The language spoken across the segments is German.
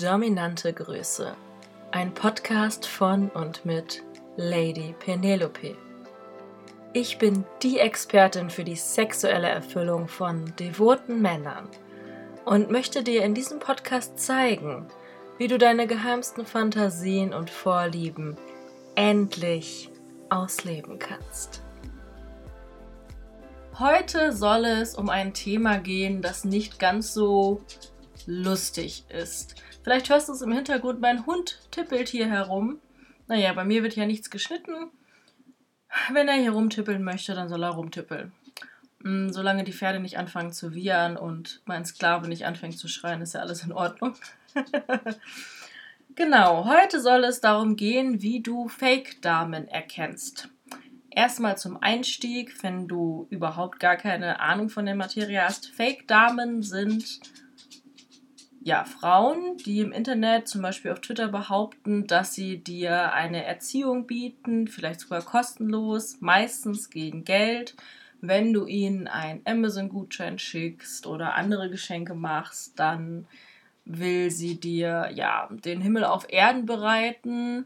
Dominante Größe. Ein Podcast von und mit Lady Penelope. Ich bin die Expertin für die sexuelle Erfüllung von devoten Männern und möchte dir in diesem Podcast zeigen, wie du deine geheimsten Fantasien und Vorlieben endlich ausleben kannst. Heute soll es um ein Thema gehen, das nicht ganz so lustig ist. Vielleicht hörst du es im Hintergrund, mein Hund tippelt hier herum. Naja, bei mir wird ja nichts geschnitten. Wenn er hier rumtippeln möchte, dann soll er rumtippeln. Mm, solange die Pferde nicht anfangen zu wiehern und mein Sklave nicht anfängt zu schreien, ist ja alles in Ordnung. genau, heute soll es darum gehen, wie du Fake-Damen erkennst. Erstmal zum Einstieg, wenn du überhaupt gar keine Ahnung von der Materie hast. Fake-Damen sind ja, Frauen, die im Internet, zum Beispiel auf Twitter, behaupten, dass sie dir eine Erziehung bieten, vielleicht sogar kostenlos, meistens gegen Geld, wenn du ihnen einen Amazon-Gutschein schickst oder andere Geschenke machst, dann will sie dir ja den Himmel auf Erden bereiten.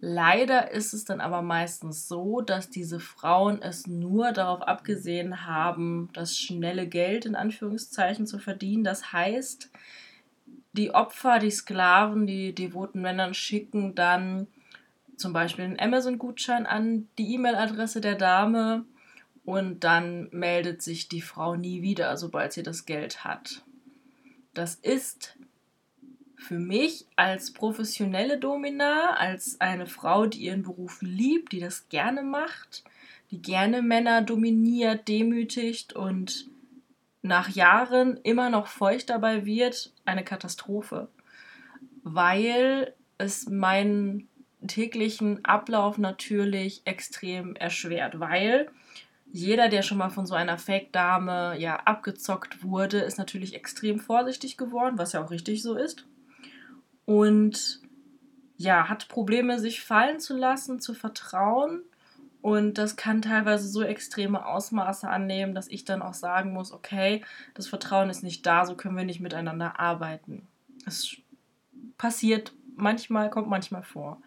Leider ist es dann aber meistens so, dass diese Frauen es nur darauf abgesehen haben, das schnelle Geld in Anführungszeichen zu verdienen. Das heißt, die Opfer, die Sklaven, die devoten Männer schicken dann zum Beispiel einen Amazon-Gutschein an die E-Mail-Adresse der Dame und dann meldet sich die Frau nie wieder, sobald sie das Geld hat. Das ist für mich als professionelle Domina, als eine Frau, die ihren Beruf liebt, die das gerne macht, die gerne Männer dominiert, demütigt und nach Jahren immer noch feucht dabei wird, eine Katastrophe. Weil es meinen täglichen Ablauf natürlich extrem erschwert. Weil jeder, der schon mal von so einer Fake-Dame ja abgezockt wurde, ist natürlich extrem vorsichtig geworden, was ja auch richtig so ist. Und ja, hat Probleme, sich fallen zu lassen, zu vertrauen und das kann teilweise so extreme Ausmaße annehmen, dass ich dann auch sagen muss, okay, das Vertrauen ist nicht da, so können wir nicht miteinander arbeiten. Es passiert manchmal, kommt manchmal vor.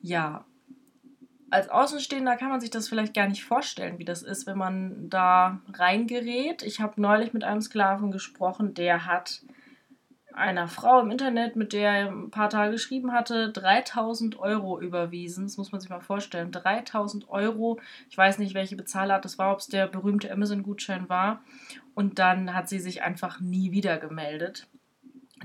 Ja, als Außenstehender kann man sich das vielleicht gar nicht vorstellen, wie das ist, wenn man da reingerät. Ich habe neulich mit einem Sklaven gesprochen, der hat einer Frau im Internet, mit der er ein paar Tage geschrieben hatte, 3000 Euro überwiesen. Das muss man sich mal vorstellen. 3000 Euro. Ich weiß nicht, welche Bezahlart das war, ob es der berühmte Amazon-Gutschein war. Und dann hat sie sich einfach nie wieder gemeldet.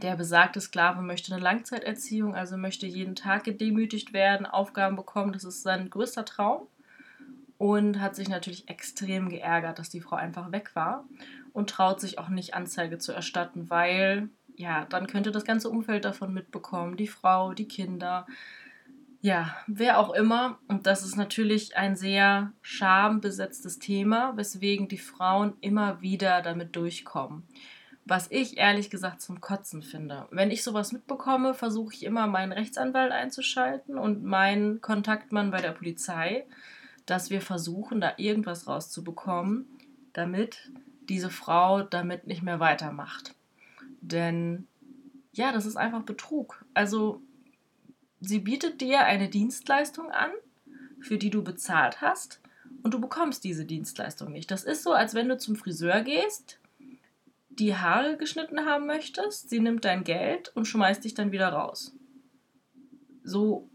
Der besagte Sklave möchte eine Langzeiterziehung, also möchte jeden Tag gedemütigt werden, Aufgaben bekommen. Das ist sein größter Traum. Und hat sich natürlich extrem geärgert, dass die Frau einfach weg war. Und traut sich auch nicht, Anzeige zu erstatten, weil ja, dann könnte das ganze Umfeld davon mitbekommen, die Frau, die Kinder, ja, wer auch immer. Und das ist natürlich ein sehr schambesetztes Thema, weswegen die Frauen immer wieder damit durchkommen. Was ich ehrlich gesagt zum Kotzen finde. Wenn ich sowas mitbekomme, versuche ich immer meinen Rechtsanwalt einzuschalten und meinen Kontaktmann bei der Polizei, dass wir versuchen, da irgendwas rauszubekommen, damit diese Frau damit nicht mehr weitermacht. Denn ja, das ist einfach Betrug. Also sie bietet dir eine Dienstleistung an, für die du bezahlt hast und du bekommst diese Dienstleistung nicht. Das ist so, als wenn du zum Friseur gehst, die Haare geschnitten haben möchtest, sie nimmt dein Geld und schmeißt dich dann wieder raus. So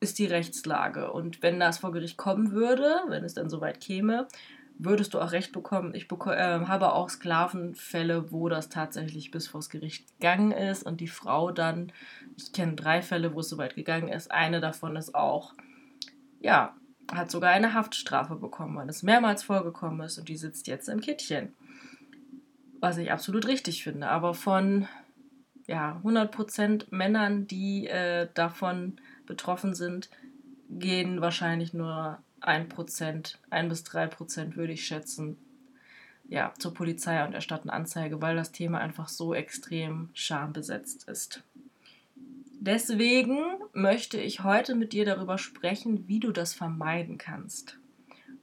ist die Rechtslage. Und wenn das vor Gericht kommen würde, wenn es dann soweit käme, würdest du auch recht bekommen. Ich beko äh, habe auch Sklavenfälle, wo das tatsächlich bis vors Gericht gegangen ist und die Frau dann, ich kenne drei Fälle, wo es soweit gegangen ist. Eine davon ist auch, ja, hat sogar eine Haftstrafe bekommen, weil es mehrmals vorgekommen ist und die sitzt jetzt im Kittchen. Was ich absolut richtig finde. Aber von ja, 100% Männern, die äh, davon betroffen sind, gehen wahrscheinlich nur 1%, 1 bis 3% würde ich schätzen, ja, zur Polizei und erstatten Anzeige, weil das Thema einfach so extrem schambesetzt ist. Deswegen möchte ich heute mit dir darüber sprechen, wie du das vermeiden kannst.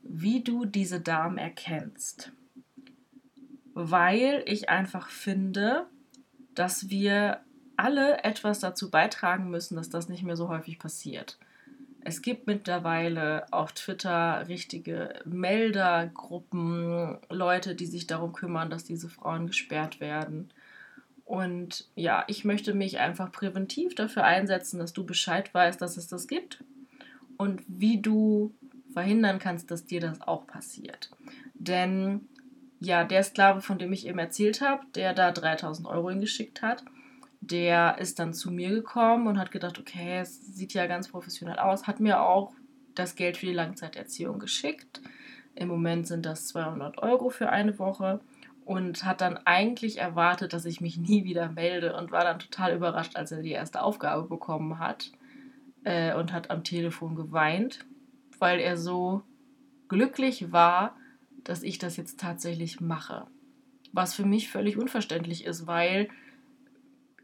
Wie du diese Damen erkennst. Weil ich einfach finde, dass wir alle etwas dazu beitragen müssen, dass das nicht mehr so häufig passiert. Es gibt mittlerweile auf Twitter richtige Meldergruppen, Leute, die sich darum kümmern, dass diese Frauen gesperrt werden. Und ja, ich möchte mich einfach präventiv dafür einsetzen, dass du Bescheid weißt, dass es das gibt und wie du verhindern kannst, dass dir das auch passiert. Denn ja, der Sklave, von dem ich eben erzählt habe, der da 3000 Euro hingeschickt hat, der ist dann zu mir gekommen und hat gedacht, okay, es sieht ja ganz professionell aus, hat mir auch das Geld für die Langzeiterziehung geschickt. Im Moment sind das 200 Euro für eine Woche und hat dann eigentlich erwartet, dass ich mich nie wieder melde und war dann total überrascht, als er die erste Aufgabe bekommen hat äh, und hat am Telefon geweint, weil er so glücklich war, dass ich das jetzt tatsächlich mache. Was für mich völlig unverständlich ist, weil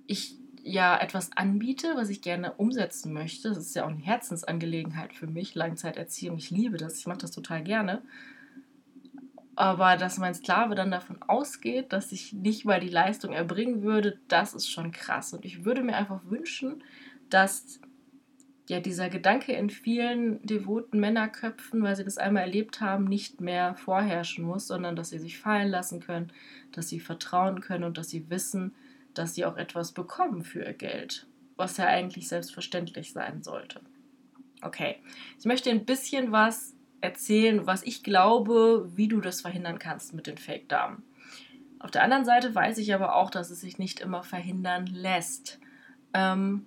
ich ja etwas anbiete, was ich gerne umsetzen möchte. Das ist ja auch eine Herzensangelegenheit für mich, Langzeiterziehung. Ich liebe das, ich mache das total gerne. Aber dass mein Sklave dann davon ausgeht, dass ich nicht mal die Leistung erbringen würde, das ist schon krass. Und ich würde mir einfach wünschen, dass ja dieser Gedanke in vielen devoten Männerköpfen, weil sie das einmal erlebt haben, nicht mehr vorherrschen muss, sondern dass sie sich fallen lassen können, dass sie vertrauen können und dass sie wissen, dass sie auch etwas bekommen für ihr Geld, was ja eigentlich selbstverständlich sein sollte. Okay, ich möchte ein bisschen was erzählen, was ich glaube, wie du das verhindern kannst mit den Fake-Damen. Auf der anderen Seite weiß ich aber auch, dass es sich nicht immer verhindern lässt. Ähm,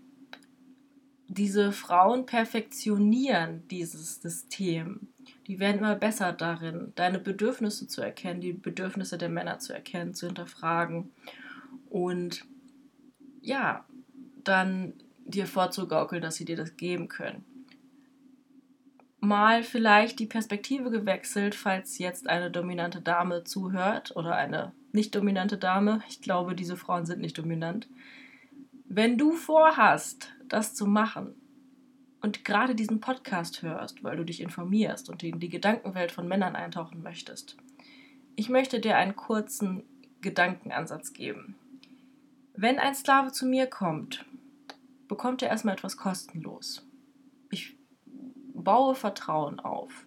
diese Frauen perfektionieren dieses System. Die werden immer besser darin, deine Bedürfnisse zu erkennen, die Bedürfnisse der Männer zu erkennen, zu hinterfragen und ja, dann dir vorzugaukeln, dass sie dir das geben können mal vielleicht die Perspektive gewechselt, falls jetzt eine dominante Dame zuhört oder eine nicht dominante Dame. Ich glaube, diese Frauen sind nicht dominant. Wenn du vorhast, das zu machen und gerade diesen Podcast hörst, weil du dich informierst und in die Gedankenwelt von Männern eintauchen möchtest, ich möchte dir einen kurzen Gedankenansatz geben. Wenn ein Sklave zu mir kommt, bekommt er erstmal etwas kostenlos. Ich baue Vertrauen auf.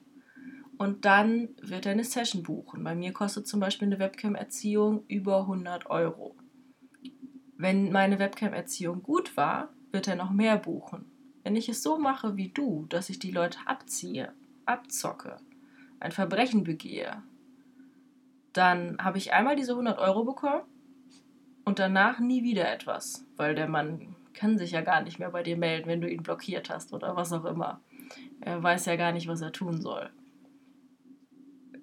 Und dann wird er eine Session buchen. Bei mir kostet zum Beispiel eine Webcam-Erziehung über 100 Euro. Wenn meine Webcam-Erziehung gut war, wird er noch mehr buchen. Wenn ich es so mache wie du, dass ich die Leute abziehe, abzocke, ein Verbrechen begehe, dann habe ich einmal diese 100 Euro bekommen und danach nie wieder etwas, weil der Mann kann sich ja gar nicht mehr bei dir melden, wenn du ihn blockiert hast oder was auch immer. Er weiß ja gar nicht, was er tun soll.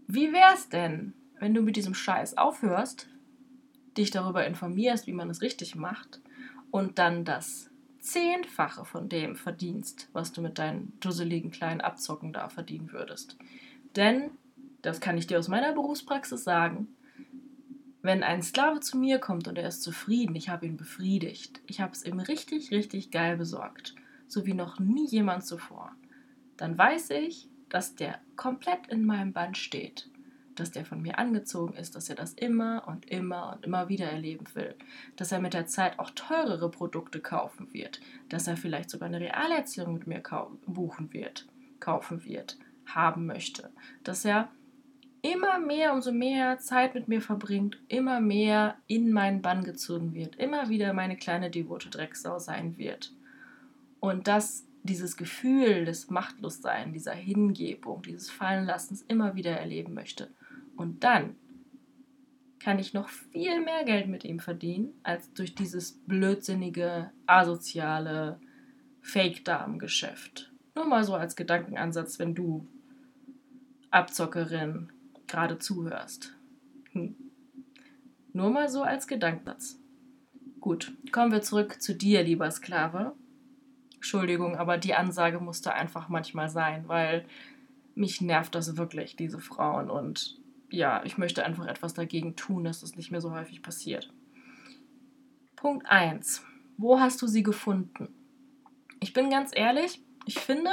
Wie wär's denn, wenn du mit diesem Scheiß aufhörst, dich darüber informierst, wie man es richtig macht und dann das Zehnfache von dem verdienst, was du mit deinen dusseligen kleinen Abzocken da verdienen würdest. Denn, das kann ich dir aus meiner Berufspraxis sagen, wenn ein Sklave zu mir kommt und er ist zufrieden, ich habe ihn befriedigt, ich habe es ihm richtig, richtig geil besorgt, so wie noch nie jemand zuvor, dann weiß ich, dass der komplett in meinem Band steht, dass der von mir angezogen ist, dass er das immer und immer und immer wieder erleben will, dass er mit der Zeit auch teurere Produkte kaufen wird, dass er vielleicht sogar eine Realerziehung mit mir buchen wird, kaufen wird, haben möchte, dass er immer mehr, umso mehr Zeit mit mir verbringt, immer mehr in meinen Bann gezogen wird, immer wieder meine kleine devote Drecksau sein wird. Und das dieses Gefühl des Machtlosseins, dieser Hingebung, dieses Fallenlassens immer wieder erleben möchte. Und dann kann ich noch viel mehr Geld mit ihm verdienen, als durch dieses blödsinnige, asoziale Fake-Damen-Geschäft. Nur mal so als Gedankenansatz, wenn du Abzockerin gerade zuhörst. Hm. Nur mal so als Gedankensatz. Gut, kommen wir zurück zu dir, lieber Sklave. Entschuldigung, aber die Ansage musste einfach manchmal sein, weil mich nervt das wirklich, diese Frauen. Und ja, ich möchte einfach etwas dagegen tun, dass das nicht mehr so häufig passiert. Punkt 1. Wo hast du sie gefunden? Ich bin ganz ehrlich, ich finde,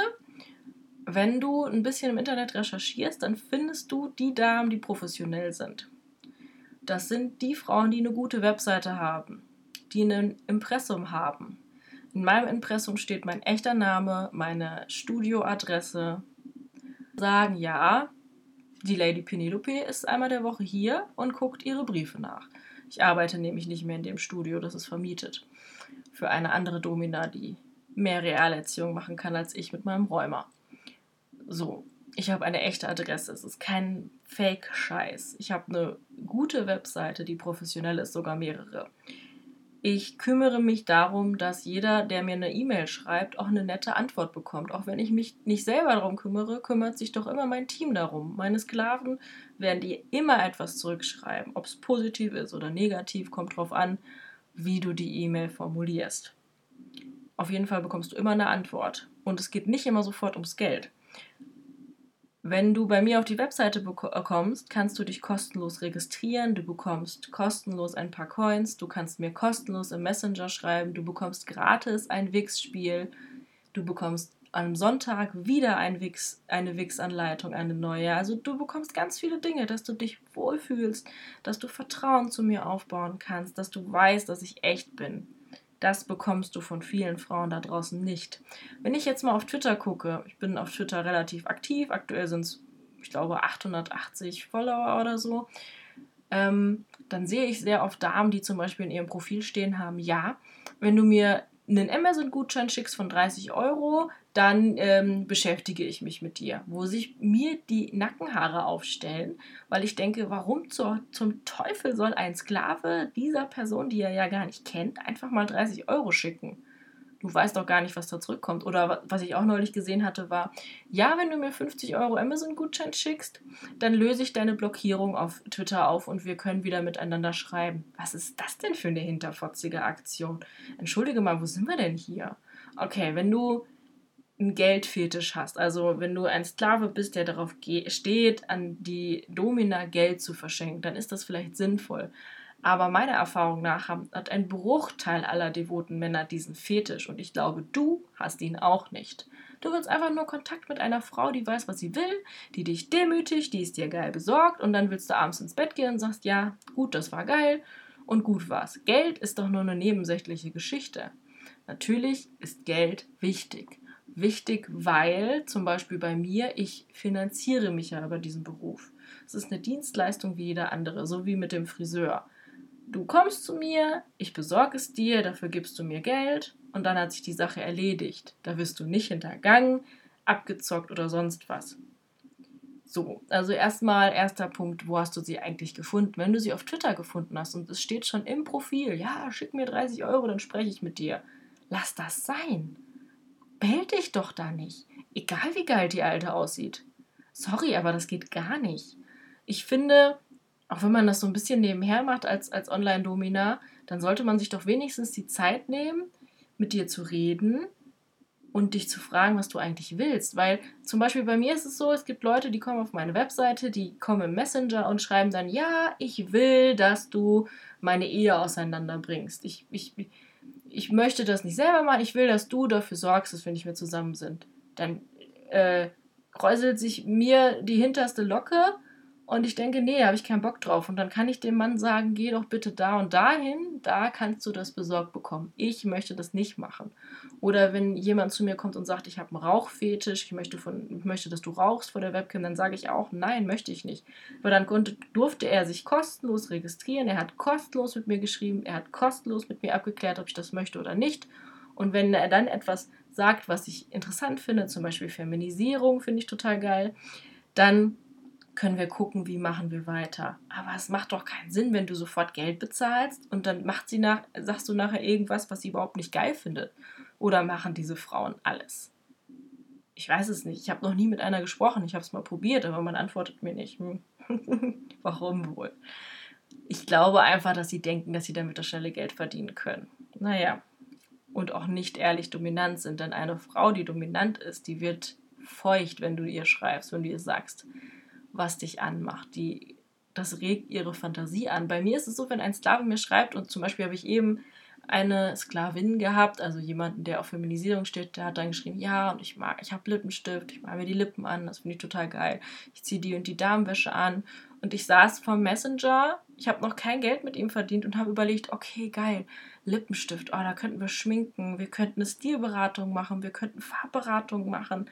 wenn du ein bisschen im Internet recherchierst, dann findest du die Damen, die professionell sind. Das sind die Frauen, die eine gute Webseite haben, die ein Impressum haben. In meinem Impressum steht mein echter Name, meine Studioadresse. Sagen ja, die Lady Penelope ist einmal der Woche hier und guckt ihre Briefe nach. Ich arbeite nämlich nicht mehr in dem Studio, das ist vermietet. Für eine andere Domina, die mehr Realerziehung machen kann als ich mit meinem Räumer. So, ich habe eine echte Adresse. Es ist kein Fake-Scheiß. Ich habe eine gute Webseite, die professionell ist, sogar mehrere. Ich kümmere mich darum, dass jeder, der mir eine E-Mail schreibt, auch eine nette Antwort bekommt. Auch wenn ich mich nicht selber darum kümmere, kümmert sich doch immer mein Team darum. Meine Sklaven werden dir immer etwas zurückschreiben. Ob es positiv ist oder negativ, kommt drauf an, wie du die E-Mail formulierst. Auf jeden Fall bekommst du immer eine Antwort. Und es geht nicht immer sofort ums Geld. Wenn du bei mir auf die Webseite äh, kommst, kannst du dich kostenlos registrieren. Du bekommst kostenlos ein paar Coins. Du kannst mir kostenlos im Messenger schreiben. Du bekommst gratis ein Wix-Spiel. Du bekommst am Sonntag wieder ein Wix, eine Wix-Anleitung, eine neue. Also du bekommst ganz viele Dinge, dass du dich wohlfühlst, dass du Vertrauen zu mir aufbauen kannst, dass du weißt, dass ich echt bin. Das bekommst du von vielen Frauen da draußen nicht. Wenn ich jetzt mal auf Twitter gucke, ich bin auf Twitter relativ aktiv, aktuell sind es, ich glaube, 880 Follower oder so, ähm, dann sehe ich sehr oft Damen, die zum Beispiel in ihrem Profil stehen haben, ja, wenn du mir einen Amazon-Gutschein schickst von 30 Euro, dann ähm, beschäftige ich mich mit dir. Wo sich mir die Nackenhaare aufstellen, weil ich denke, warum zur, zum Teufel soll ein Sklave dieser Person, die er ja gar nicht kennt, einfach mal 30 Euro schicken? Du weißt doch gar nicht, was da zurückkommt. Oder was ich auch neulich gesehen hatte, war, ja, wenn du mir 50 Euro Amazon-Gutschein schickst, dann löse ich deine Blockierung auf Twitter auf und wir können wieder miteinander schreiben. Was ist das denn für eine hinterfotzige Aktion? Entschuldige mal, wo sind wir denn hier? Okay, wenn du einen Geldfetisch hast. Also wenn du ein Sklave bist, der darauf steht, an die Domina Geld zu verschenken, dann ist das vielleicht sinnvoll. Aber meiner Erfahrung nach hat ein Bruchteil aller devoten Männer diesen Fetisch und ich glaube, du hast ihn auch nicht. Du willst einfach nur Kontakt mit einer Frau, die weiß, was sie will, die dich demütigt, die ist dir geil besorgt und dann willst du abends ins Bett gehen und sagst, ja, gut, das war geil und gut war's. Geld ist doch nur eine nebensächliche Geschichte. Natürlich ist Geld wichtig wichtig, weil zum Beispiel bei mir, ich finanziere mich ja über diesen Beruf. Es ist eine Dienstleistung wie jeder andere, so wie mit dem Friseur. Du kommst zu mir, ich besorge es dir, dafür gibst du mir Geld und dann hat sich die Sache erledigt. Da wirst du nicht hintergangen, abgezockt oder sonst was. So, also erstmal erster Punkt, wo hast du sie eigentlich gefunden? Wenn du sie auf Twitter gefunden hast und es steht schon im Profil, ja, schick mir 30 Euro, dann spreche ich mit dir. Lass das sein bellt dich doch da nicht. Egal wie geil die Alte aussieht. Sorry, aber das geht gar nicht. Ich finde, auch wenn man das so ein bisschen nebenher macht als, als Online-Domina, dann sollte man sich doch wenigstens die Zeit nehmen, mit dir zu reden und dich zu fragen, was du eigentlich willst. Weil zum Beispiel bei mir ist es so, es gibt Leute, die kommen auf meine Webseite, die kommen im Messenger und schreiben dann, ja, ich will, dass du meine Ehe auseinanderbringst. Ich, ich, ich möchte das nicht selber machen, ich will, dass du dafür sorgst, dass wir nicht mehr zusammen sind. Dann äh, kräuselt sich mir die hinterste Locke und ich denke, nee, habe ich keinen Bock drauf. Und dann kann ich dem Mann sagen, geh doch bitte da und dahin, da kannst du das besorgt bekommen. Ich möchte das nicht machen. Oder wenn jemand zu mir kommt und sagt, ich habe einen Rauchfetisch, ich möchte, von, möchte, dass du rauchst vor der Webcam, dann sage ich auch, nein, möchte ich nicht. Weil dann konnte, durfte er sich kostenlos registrieren, er hat kostenlos mit mir geschrieben, er hat kostenlos mit mir abgeklärt, ob ich das möchte oder nicht. Und wenn er dann etwas sagt, was ich interessant finde, zum Beispiel Feminisierung, finde ich total geil, dann können wir gucken, wie machen wir weiter. Aber es macht doch keinen Sinn, wenn du sofort Geld bezahlst und dann macht sie nach, sagst du nachher irgendwas, was sie überhaupt nicht geil findet. Oder machen diese Frauen alles? Ich weiß es nicht. Ich habe noch nie mit einer gesprochen. Ich habe es mal probiert, aber man antwortet mir nicht. Hm. Warum wohl? Ich glaube einfach, dass sie denken, dass sie damit das schnelle Geld verdienen können. Naja. Und auch nicht ehrlich dominant sind. Denn eine Frau, die dominant ist, die wird feucht, wenn du ihr schreibst, wenn du ihr sagst, was dich anmacht. Die, das regt ihre Fantasie an. Bei mir ist es so, wenn ein Sklave mir schreibt, und zum Beispiel habe ich eben eine Sklavin gehabt, also jemanden, der auf Feminisierung steht, der hat dann geschrieben, ja, und ich mag, ich habe Lippenstift, ich mache mir die Lippen an, das finde ich total geil. Ich ziehe die und die Damenwäsche an Und ich saß vom Messenger, ich habe noch kein Geld mit ihm verdient und habe überlegt, okay, geil, Lippenstift, oh, da könnten wir schminken, wir könnten eine Stilberatung machen, wir könnten Farbberatung machen.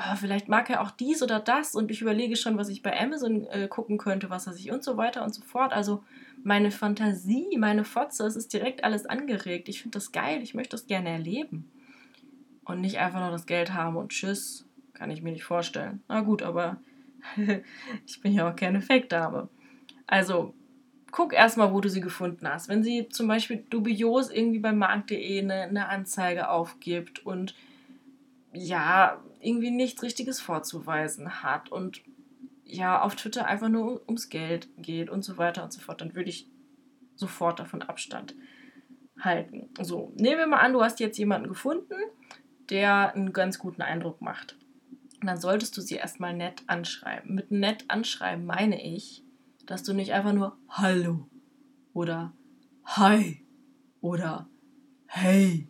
Oh, vielleicht mag er auch dies oder das und ich überlege schon, was ich bei Amazon äh, gucken könnte, was er sich und so weiter und so fort. Also meine Fantasie, meine Fotze, es ist direkt alles angeregt. Ich finde das geil, ich möchte das gerne erleben. Und nicht einfach nur das Geld haben und tschüss, kann ich mir nicht vorstellen. Na gut, aber ich bin ja auch keine Fake-Dame. Also, guck erstmal, wo du sie gefunden hast. Wenn sie zum Beispiel dubios irgendwie bei markt.de eine, eine Anzeige aufgibt und ja, irgendwie nichts Richtiges vorzuweisen hat und ja, auf Twitter einfach nur ums Geld geht und so weiter und so fort, dann würde ich sofort davon Abstand halten. So, nehmen wir mal an, du hast jetzt jemanden gefunden, der einen ganz guten Eindruck macht. Und dann solltest du sie erstmal nett anschreiben. Mit nett anschreiben meine ich, dass du nicht einfach nur Hallo oder Hi oder Hey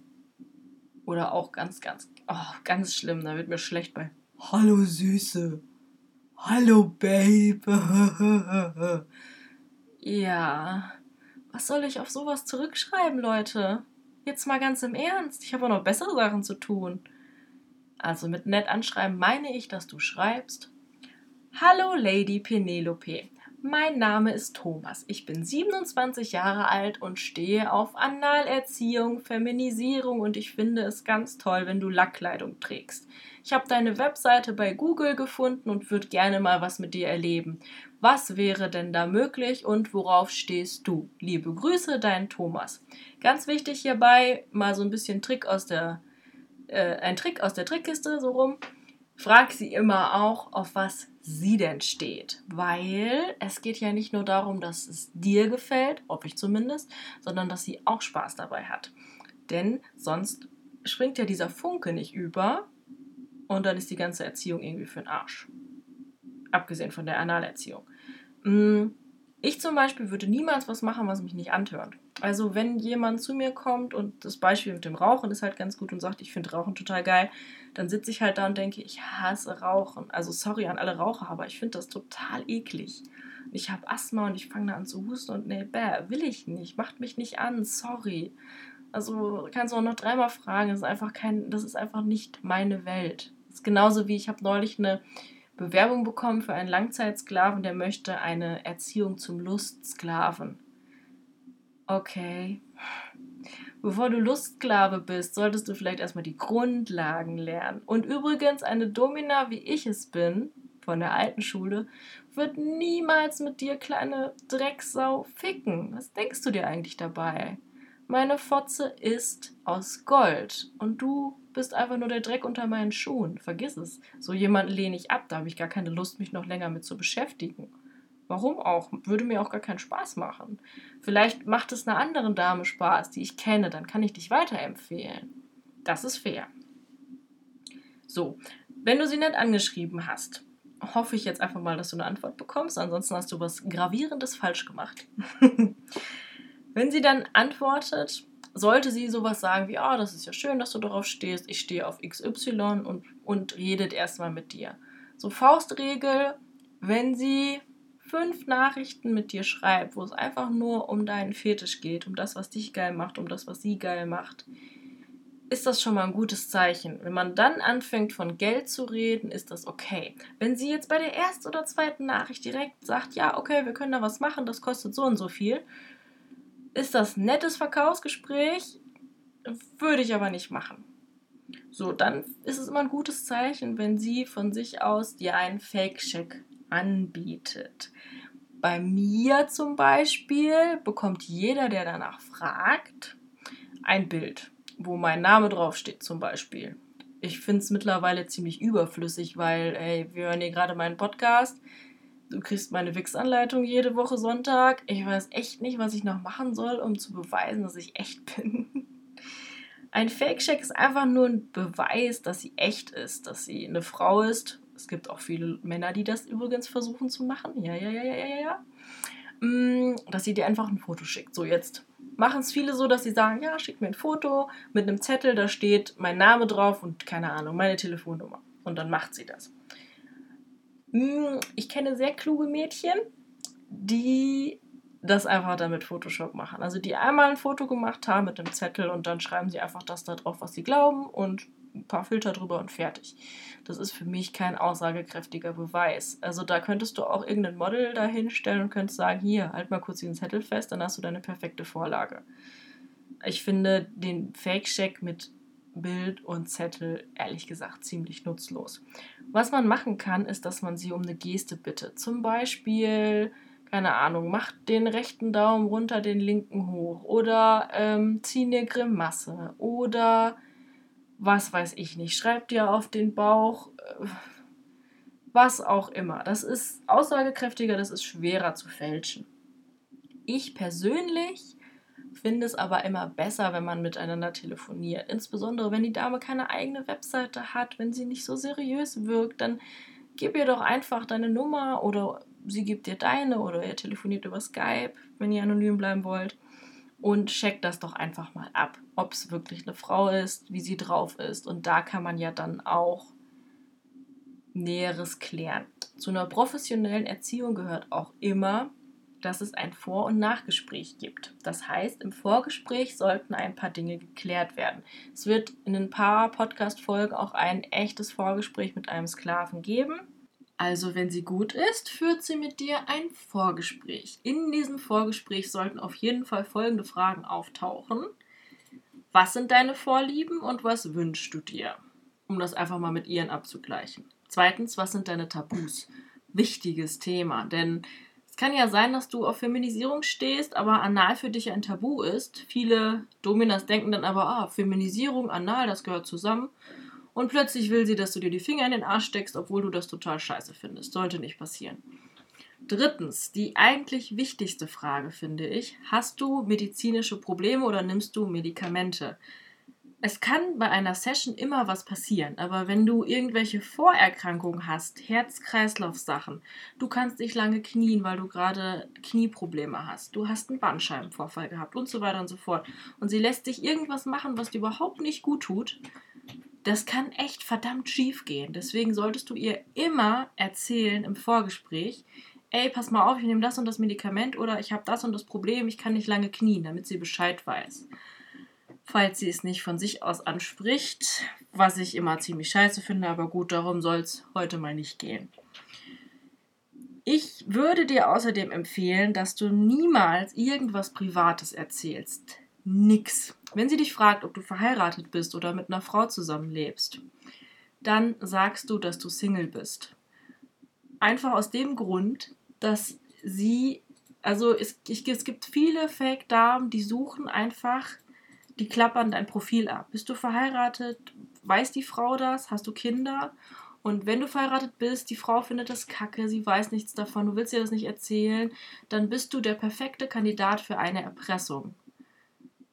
oder auch ganz, ganz, oh, ganz schlimm, da wird mir schlecht bei Hallo Süße, Hallo Babe. ja, was soll ich auf sowas zurückschreiben, Leute? Jetzt mal ganz im Ernst, ich habe auch noch bessere Sachen zu tun. Also mit nett anschreiben meine ich, dass du schreibst Hallo Lady Penelope. Mein Name ist Thomas. Ich bin 27 Jahre alt und stehe auf Analerziehung, Feminisierung und ich finde es ganz toll, wenn du Lackkleidung trägst. Ich habe deine Webseite bei Google gefunden und würde gerne mal was mit dir erleben. Was wäre denn da möglich und worauf stehst du? Liebe Grüße, dein Thomas. Ganz wichtig hierbei, mal so ein bisschen Trick aus der äh, ein Trick aus der Trickkiste, so rum. Frag sie immer auch, auf was sie denn steht. Weil es geht ja nicht nur darum, dass es dir gefällt, hoffe ich zumindest, sondern dass sie auch Spaß dabei hat. Denn sonst springt ja dieser Funke nicht über und dann ist die ganze Erziehung irgendwie für den Arsch. Abgesehen von der Analerziehung. Mm, ich zum Beispiel würde niemals was machen, was mich nicht antört. Also wenn jemand zu mir kommt und das Beispiel mit dem Rauchen ist halt ganz gut und sagt, ich finde Rauchen total geil, dann sitze ich halt da und denke, ich hasse Rauchen. Also sorry an alle Raucher, aber ich finde das total eklig. Ich habe Asthma und ich fange da an zu husten und nee, bäh, will ich nicht, macht mich nicht an, sorry. Also kannst du auch noch dreimal fragen, das ist einfach kein, das ist einfach nicht meine Welt. Das ist genauso wie ich habe neulich eine Bewerbung bekommen für einen Langzeitsklaven, der möchte eine Erziehung zum Lustsklaven. Okay. Bevor du Lustsklave bist, solltest du vielleicht erstmal die Grundlagen lernen. Und übrigens, eine Domina, wie ich es bin, von der alten Schule, wird niemals mit dir, kleine Drecksau, ficken. Was denkst du dir eigentlich dabei? Meine Fotze ist aus Gold und du bist einfach nur der Dreck unter meinen Schuhen. Vergiss es. So jemanden lehne ich ab, da habe ich gar keine Lust, mich noch länger mit zu beschäftigen. Warum auch? Würde mir auch gar keinen Spaß machen. Vielleicht macht es einer anderen Dame Spaß, die ich kenne, dann kann ich dich weiterempfehlen. Das ist fair. So, wenn du sie nicht angeschrieben hast, hoffe ich jetzt einfach mal, dass du eine Antwort bekommst. Ansonsten hast du was Gravierendes falsch gemacht. wenn sie dann antwortet, sollte sie sowas sagen wie, ah, oh, das ist ja schön, dass du darauf stehst, ich stehe auf XY und, und redet erstmal mit dir. So Faustregel, wenn sie fünf Nachrichten mit dir schreibt, wo es einfach nur um deinen Fetisch geht, um das, was dich geil macht, um das, was sie geil macht, ist das schon mal ein gutes Zeichen. Wenn man dann anfängt, von Geld zu reden, ist das okay. Wenn sie jetzt bei der ersten oder zweiten Nachricht direkt sagt, ja, okay, wir können da was machen, das kostet so und so viel, ist das ein nettes Verkaufsgespräch, würde ich aber nicht machen. So, dann ist es immer ein gutes Zeichen, wenn sie von sich aus dir einen Fake-Check anbietet. Bei mir zum Beispiel bekommt jeder, der danach fragt, ein Bild, wo mein Name draufsteht zum Beispiel. Ich finde es mittlerweile ziemlich überflüssig, weil, ey, wir hören hier gerade meinen Podcast. Du kriegst meine Wix-Anleitung jede Woche Sonntag. Ich weiß echt nicht, was ich noch machen soll, um zu beweisen, dass ich echt bin. Ein Fake-Check ist einfach nur ein Beweis, dass sie echt ist, dass sie eine Frau ist es gibt auch viele Männer, die das übrigens versuchen zu machen. Ja, ja, ja, ja, ja, ja. Mm, dass sie dir einfach ein Foto schickt. So, jetzt machen es viele so, dass sie sagen, ja, schick mir ein Foto mit einem Zettel, da steht mein Name drauf und keine Ahnung, meine Telefonnummer. Und dann macht sie das. Mm, ich kenne sehr kluge Mädchen, die das einfach damit Photoshop machen. Also die einmal ein Foto gemacht haben mit einem Zettel und dann schreiben sie einfach das da drauf, was sie glauben und ein paar Filter drüber und fertig. Das ist für mich kein aussagekräftiger Beweis. Also da könntest du auch irgendein Model da hinstellen und könntest sagen, hier, halt mal kurz diesen Zettel fest, dann hast du deine perfekte Vorlage. Ich finde den Fake-Check mit Bild und Zettel ehrlich gesagt ziemlich nutzlos. Was man machen kann, ist, dass man sie um eine Geste bittet. Zum Beispiel, keine Ahnung, mach den rechten Daumen runter, den linken hoch oder ähm, zieh eine Grimasse oder was weiß ich nicht, schreib dir auf den Bauch, äh, was auch immer. Das ist aussagekräftiger, das ist schwerer zu fälschen. Ich persönlich finde es aber immer besser, wenn man miteinander telefoniert. Insbesondere, wenn die Dame keine eigene Webseite hat, wenn sie nicht so seriös wirkt, dann gib ihr doch einfach deine Nummer oder sie gibt dir deine oder ihr telefoniert über Skype, wenn ihr anonym bleiben wollt. Und checkt das doch einfach mal ab, ob es wirklich eine Frau ist, wie sie drauf ist. Und da kann man ja dann auch Näheres klären. Zu einer professionellen Erziehung gehört auch immer, dass es ein Vor- und Nachgespräch gibt. Das heißt, im Vorgespräch sollten ein paar Dinge geklärt werden. Es wird in ein paar Podcast-Folgen auch ein echtes Vorgespräch mit einem Sklaven geben. Also, wenn sie gut ist, führt sie mit dir ein Vorgespräch. In diesem Vorgespräch sollten auf jeden Fall folgende Fragen auftauchen. Was sind deine Vorlieben und was wünschst du dir? Um das einfach mal mit ihren abzugleichen. Zweitens, was sind deine Tabus? Wichtiges Thema, denn kann ja sein, dass du auf Feminisierung stehst, aber Anal für dich ein Tabu ist. Viele Dominas denken dann aber, ah, Feminisierung, Anal, das gehört zusammen. Und plötzlich will sie, dass du dir die Finger in den Arsch steckst, obwohl du das total scheiße findest. Sollte nicht passieren. Drittens, die eigentlich wichtigste Frage finde ich, hast du medizinische Probleme oder nimmst du Medikamente? es kann bei einer Session immer was passieren, aber wenn du irgendwelche Vorerkrankungen hast, Herz-Kreislauf-Sachen, du kannst dich lange knien, weil du gerade Knieprobleme hast, du hast einen Bandscheibenvorfall gehabt und so weiter und so fort und sie lässt dich irgendwas machen, was dir überhaupt nicht gut tut, das kann echt verdammt schief gehen. Deswegen solltest du ihr immer erzählen im Vorgespräch, ey, pass mal auf, ich nehme das und das Medikament oder ich habe das und das Problem, ich kann nicht lange knien, damit sie Bescheid weiß falls sie es nicht von sich aus anspricht, was ich immer ziemlich scheiße finde, aber gut, darum soll es heute mal nicht gehen. Ich würde dir außerdem empfehlen, dass du niemals irgendwas Privates erzählst. Nix. Wenn sie dich fragt, ob du verheiratet bist oder mit einer Frau zusammenlebst, dann sagst du, dass du Single bist. Einfach aus dem Grund, dass sie, also es, ich, es gibt viele Fake-Damen, die suchen einfach die klappern dein Profil ab. Bist du verheiratet? Weiß die Frau das? Hast du Kinder? Und wenn du verheiratet bist, die Frau findet das kacke, sie weiß nichts davon, du willst ihr das nicht erzählen, dann bist du der perfekte Kandidat für eine Erpressung.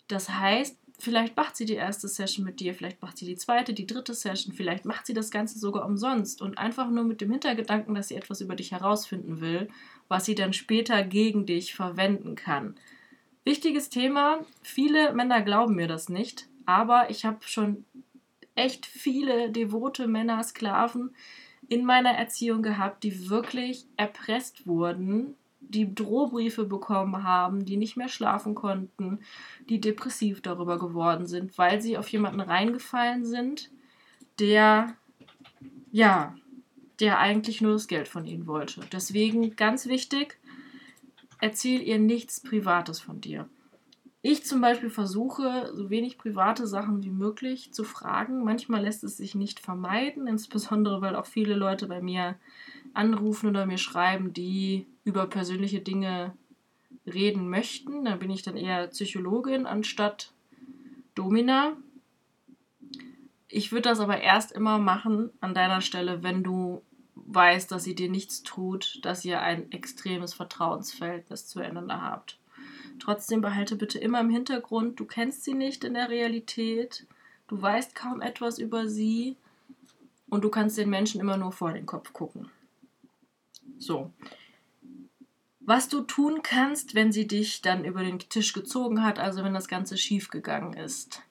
Das heißt, vielleicht macht sie die erste Session mit dir, vielleicht macht sie die zweite, die dritte Session, vielleicht macht sie das Ganze sogar umsonst und einfach nur mit dem Hintergedanken, dass sie etwas über dich herausfinden will, was sie dann später gegen dich verwenden kann. Wichtiges Thema. Viele Männer glauben mir das nicht, aber ich habe schon echt viele devote Männer, Sklaven in meiner Erziehung gehabt, die wirklich erpresst wurden, die Drohbriefe bekommen haben, die nicht mehr schlafen konnten, die depressiv darüber geworden sind, weil sie auf jemanden reingefallen sind, der, ja, der eigentlich nur das Geld von ihnen wollte. Deswegen ganz wichtig, erzähl ihr nichts Privates von dir. Ich zum Beispiel versuche, so wenig private Sachen wie möglich zu fragen. Manchmal lässt es sich nicht vermeiden, insbesondere weil auch viele Leute bei mir anrufen oder mir schreiben, die über persönliche Dinge reden möchten. Da bin ich dann eher Psychologin anstatt Domina. Ich würde das aber erst immer machen an deiner Stelle, wenn du weiß, dass sie dir nichts tut, dass ihr ein extremes Vertrauensverhältnis zueinander habt. Trotzdem behalte bitte immer im Hintergrund, du kennst sie nicht in der Realität, du weißt kaum etwas über sie und du kannst den Menschen immer nur vor den Kopf gucken. So. Was du tun kannst, wenn sie dich dann über den Tisch gezogen hat, also wenn das Ganze schief gegangen ist.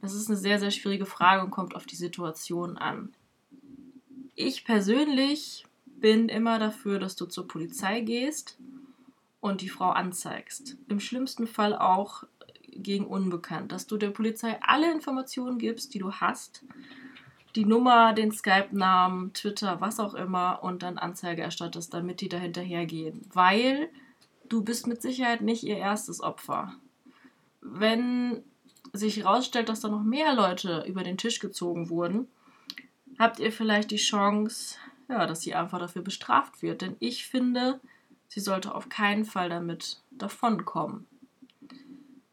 Das ist eine sehr, sehr schwierige Frage und kommt auf die Situation an. Ich persönlich bin immer dafür, dass du zur Polizei gehst und die Frau anzeigst. Im schlimmsten Fall auch gegen Unbekannt, dass du der Polizei alle Informationen gibst, die du hast, die Nummer, den Skype-Namen, Twitter, was auch immer und dann Anzeige erstattest, damit die da hinterhergehen. Weil du bist mit Sicherheit nicht ihr erstes Opfer. Wenn sich herausstellt, dass da noch mehr Leute über den Tisch gezogen wurden, habt ihr vielleicht die Chance, ja, dass sie einfach dafür bestraft wird. Denn ich finde, sie sollte auf keinen Fall damit davonkommen.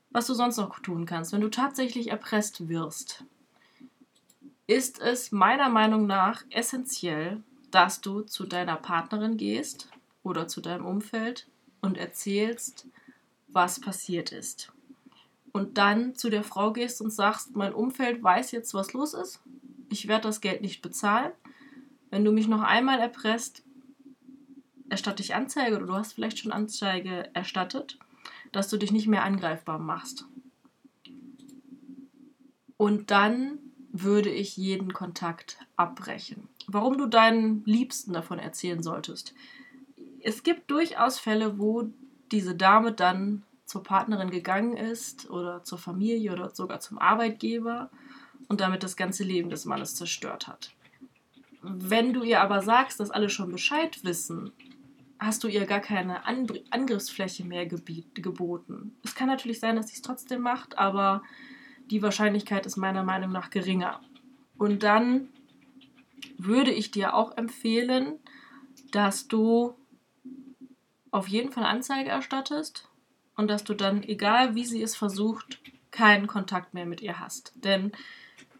Was du sonst noch tun kannst, wenn du tatsächlich erpresst wirst, ist es meiner Meinung nach essentiell, dass du zu deiner Partnerin gehst oder zu deinem Umfeld und erzählst, was passiert ist. Und dann zu der Frau gehst und sagst, mein Umfeld weiß jetzt, was los ist. Ich werde das Geld nicht bezahlen. Wenn du mich noch einmal erpresst, erstatte ich Anzeige oder du hast vielleicht schon Anzeige erstattet, dass du dich nicht mehr angreifbar machst. Und dann würde ich jeden Kontakt abbrechen. Warum du deinen Liebsten davon erzählen solltest. Es gibt durchaus Fälle, wo diese Dame dann zur Partnerin gegangen ist oder zur Familie oder sogar zum Arbeitgeber und damit das ganze Leben des Mannes zerstört hat. Wenn du ihr aber sagst, dass alle schon Bescheid wissen, hast du ihr gar keine Angriffsfläche mehr geboten. Es kann natürlich sein, dass sie es trotzdem macht, aber die Wahrscheinlichkeit ist meiner Meinung nach geringer. Und dann würde ich dir auch empfehlen, dass du auf jeden Fall Anzeige erstattest und dass du dann, egal wie sie es versucht, keinen Kontakt mehr mit ihr hast. Denn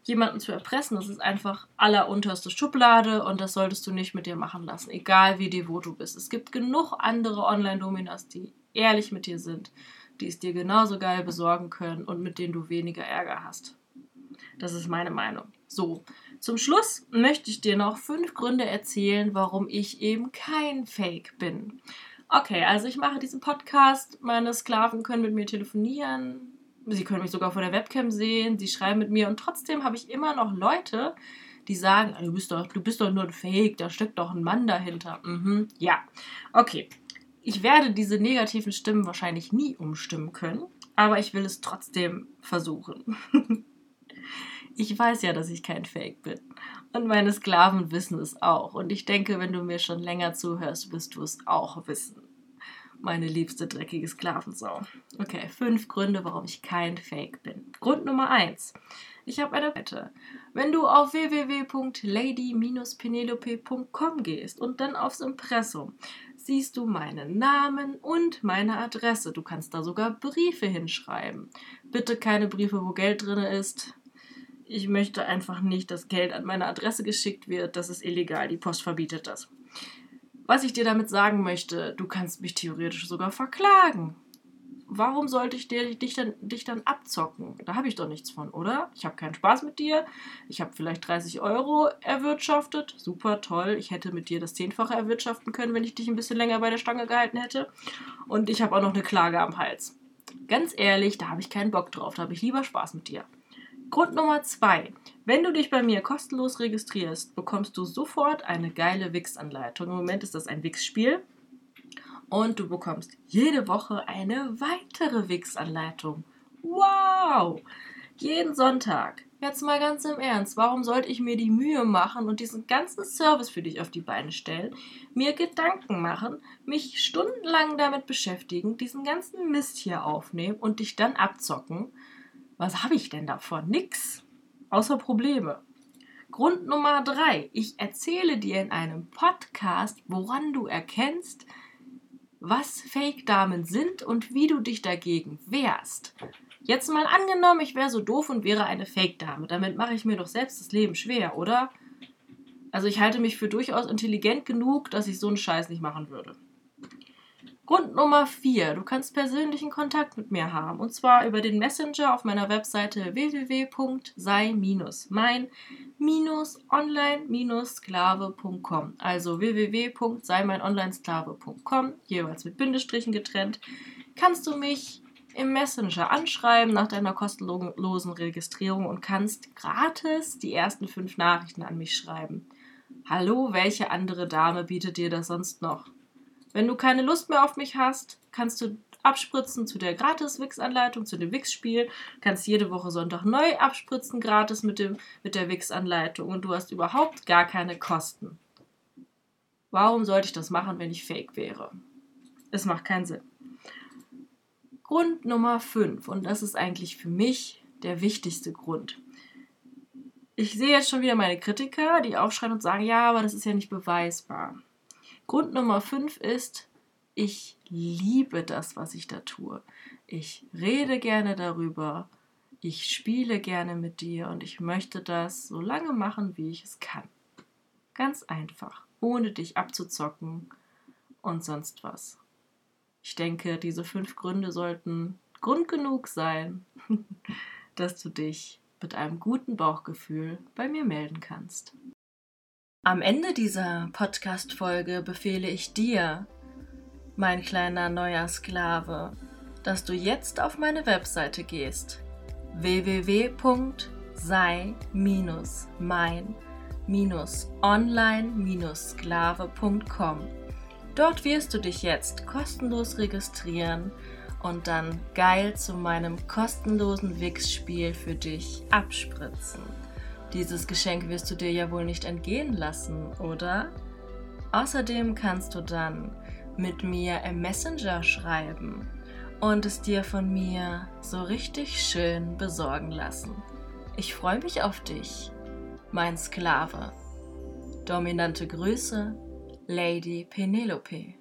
jemanden zu erpressen, das ist einfach allerunterste Schublade und das solltest du nicht mit dir machen lassen, egal wie devot du bist. Es gibt genug andere Online-Dominas, die ehrlich mit dir sind die es dir genauso geil besorgen können und mit denen du weniger Ärger hast. Das ist meine Meinung. So, zum Schluss möchte ich dir noch fünf Gründe erzählen, warum ich eben kein Fake bin. Okay, also ich mache diesen Podcast, meine Sklaven können mit mir telefonieren, sie können mich sogar vor der Webcam sehen, sie schreiben mit mir und trotzdem habe ich immer noch Leute, die sagen, du bist doch, du bist doch nur ein Fake, da steckt doch ein Mann dahinter. Mhm, ja. Okay, ich werde diese negativen Stimmen wahrscheinlich nie umstimmen können, aber ich will es trotzdem versuchen. ich weiß ja, dass ich kein Fake bin. Und meine Sklaven wissen es auch. Und ich denke, wenn du mir schon länger zuhörst, wirst du es auch wissen. Meine liebste dreckige Sklavensau. Okay, fünf Gründe, warum ich kein Fake bin. Grund Nummer eins. Ich habe eine Wette. Wenn du auf www.lady-penelope.com gehst und dann aufs Impressum siehst du meinen Namen und meine Adresse. Du kannst da sogar Briefe hinschreiben. Bitte keine Briefe, wo Geld drin ist. Ich möchte einfach nicht, dass Geld an meine Adresse geschickt wird. Das ist illegal. Die Post verbietet das. Was ich dir damit sagen möchte, du kannst mich theoretisch sogar verklagen warum sollte ich dir, dich, dann, dich dann abzocken? Da habe ich doch nichts von, oder? Ich habe keinen Spaß mit dir. Ich habe vielleicht 30 Euro erwirtschaftet. Super, toll. Ich hätte mit dir das Zehnfache erwirtschaften können, wenn ich dich ein bisschen länger bei der Stange gehalten hätte. Und ich habe auch noch eine Klage am Hals. Ganz ehrlich, da habe ich keinen Bock drauf. Da habe ich lieber Spaß mit dir. Grund Nummer zwei. Wenn du dich bei mir kostenlos registrierst, bekommst du sofort eine geile Wix-Anleitung. Im Moment ist das ein Wix-Spiel und du bekommst jede Woche eine weitere Wix-Anleitung. Wow! Jeden Sonntag. Jetzt mal ganz im Ernst, warum sollte ich mir die Mühe machen und diesen ganzen Service für dich auf die Beine stellen, mir Gedanken machen, mich stundenlang damit beschäftigen, diesen ganzen Mist hier aufnehmen und dich dann abzocken? Was habe ich denn davon? Nix. Außer Probleme. Grund Nummer drei. Ich erzähle dir in einem Podcast, woran du erkennst, was Fake-Damen sind und wie du dich dagegen wehrst. Jetzt mal angenommen, ich wäre so doof und wäre eine Fake-Dame. Damit mache ich mir doch selbst das Leben schwer, oder? Also ich halte mich für durchaus intelligent genug, dass ich so einen Scheiß nicht machen würde. Grund Nummer 4. Du kannst persönlichen Kontakt mit mir haben. Und zwar über den Messenger auf meiner Webseite www.sei-mein-online-sklave.com. Also www.sei-mein-online-sklave.com, jeweils mit Bindestrichen getrennt. Kannst du mich im Messenger anschreiben nach deiner kostenlosen Registrierung und kannst gratis die ersten fünf Nachrichten an mich schreiben. Hallo, welche andere Dame bietet dir das sonst noch? Wenn du keine Lust mehr auf mich hast, kannst du abspritzen zu der Gratis-Wix-Anleitung, zu dem Wix-Spiel. Kannst jede Woche Sonntag neu abspritzen, gratis mit, dem, mit der Wix-Anleitung. Und du hast überhaupt gar keine Kosten. Warum sollte ich das machen, wenn ich fake wäre? Es macht keinen Sinn. Grund Nummer 5, und das ist eigentlich für mich der wichtigste Grund. Ich sehe jetzt schon wieder meine Kritiker, die aufschreien und sagen, ja, aber das ist ja nicht beweisbar. Grund Nummer 5 ist, ich liebe das, was ich da tue. Ich rede gerne darüber. Ich spiele gerne mit dir und ich möchte das so lange machen, wie ich es kann. Ganz einfach, ohne dich abzuzocken und sonst was. Ich denke, diese fünf Gründe sollten Grund genug sein, dass du dich mit einem guten Bauchgefühl bei mir melden kannst. Am Ende dieser Podcast-Folge befehle ich dir, mein kleiner neuer Sklave, dass du jetzt auf meine Webseite gehst www.sei-mein-online-sklave.com. Dort wirst du dich jetzt kostenlos registrieren und dann geil zu meinem kostenlosen Wix-Spiel für dich abspritzen. Dieses Geschenk wirst du dir ja wohl nicht entgehen lassen, oder? Außerdem kannst du dann mit mir im Messenger schreiben und es dir von mir so richtig schön besorgen lassen. Ich freue mich auf dich, mein Sklave. Dominante Grüße, Lady Penelope.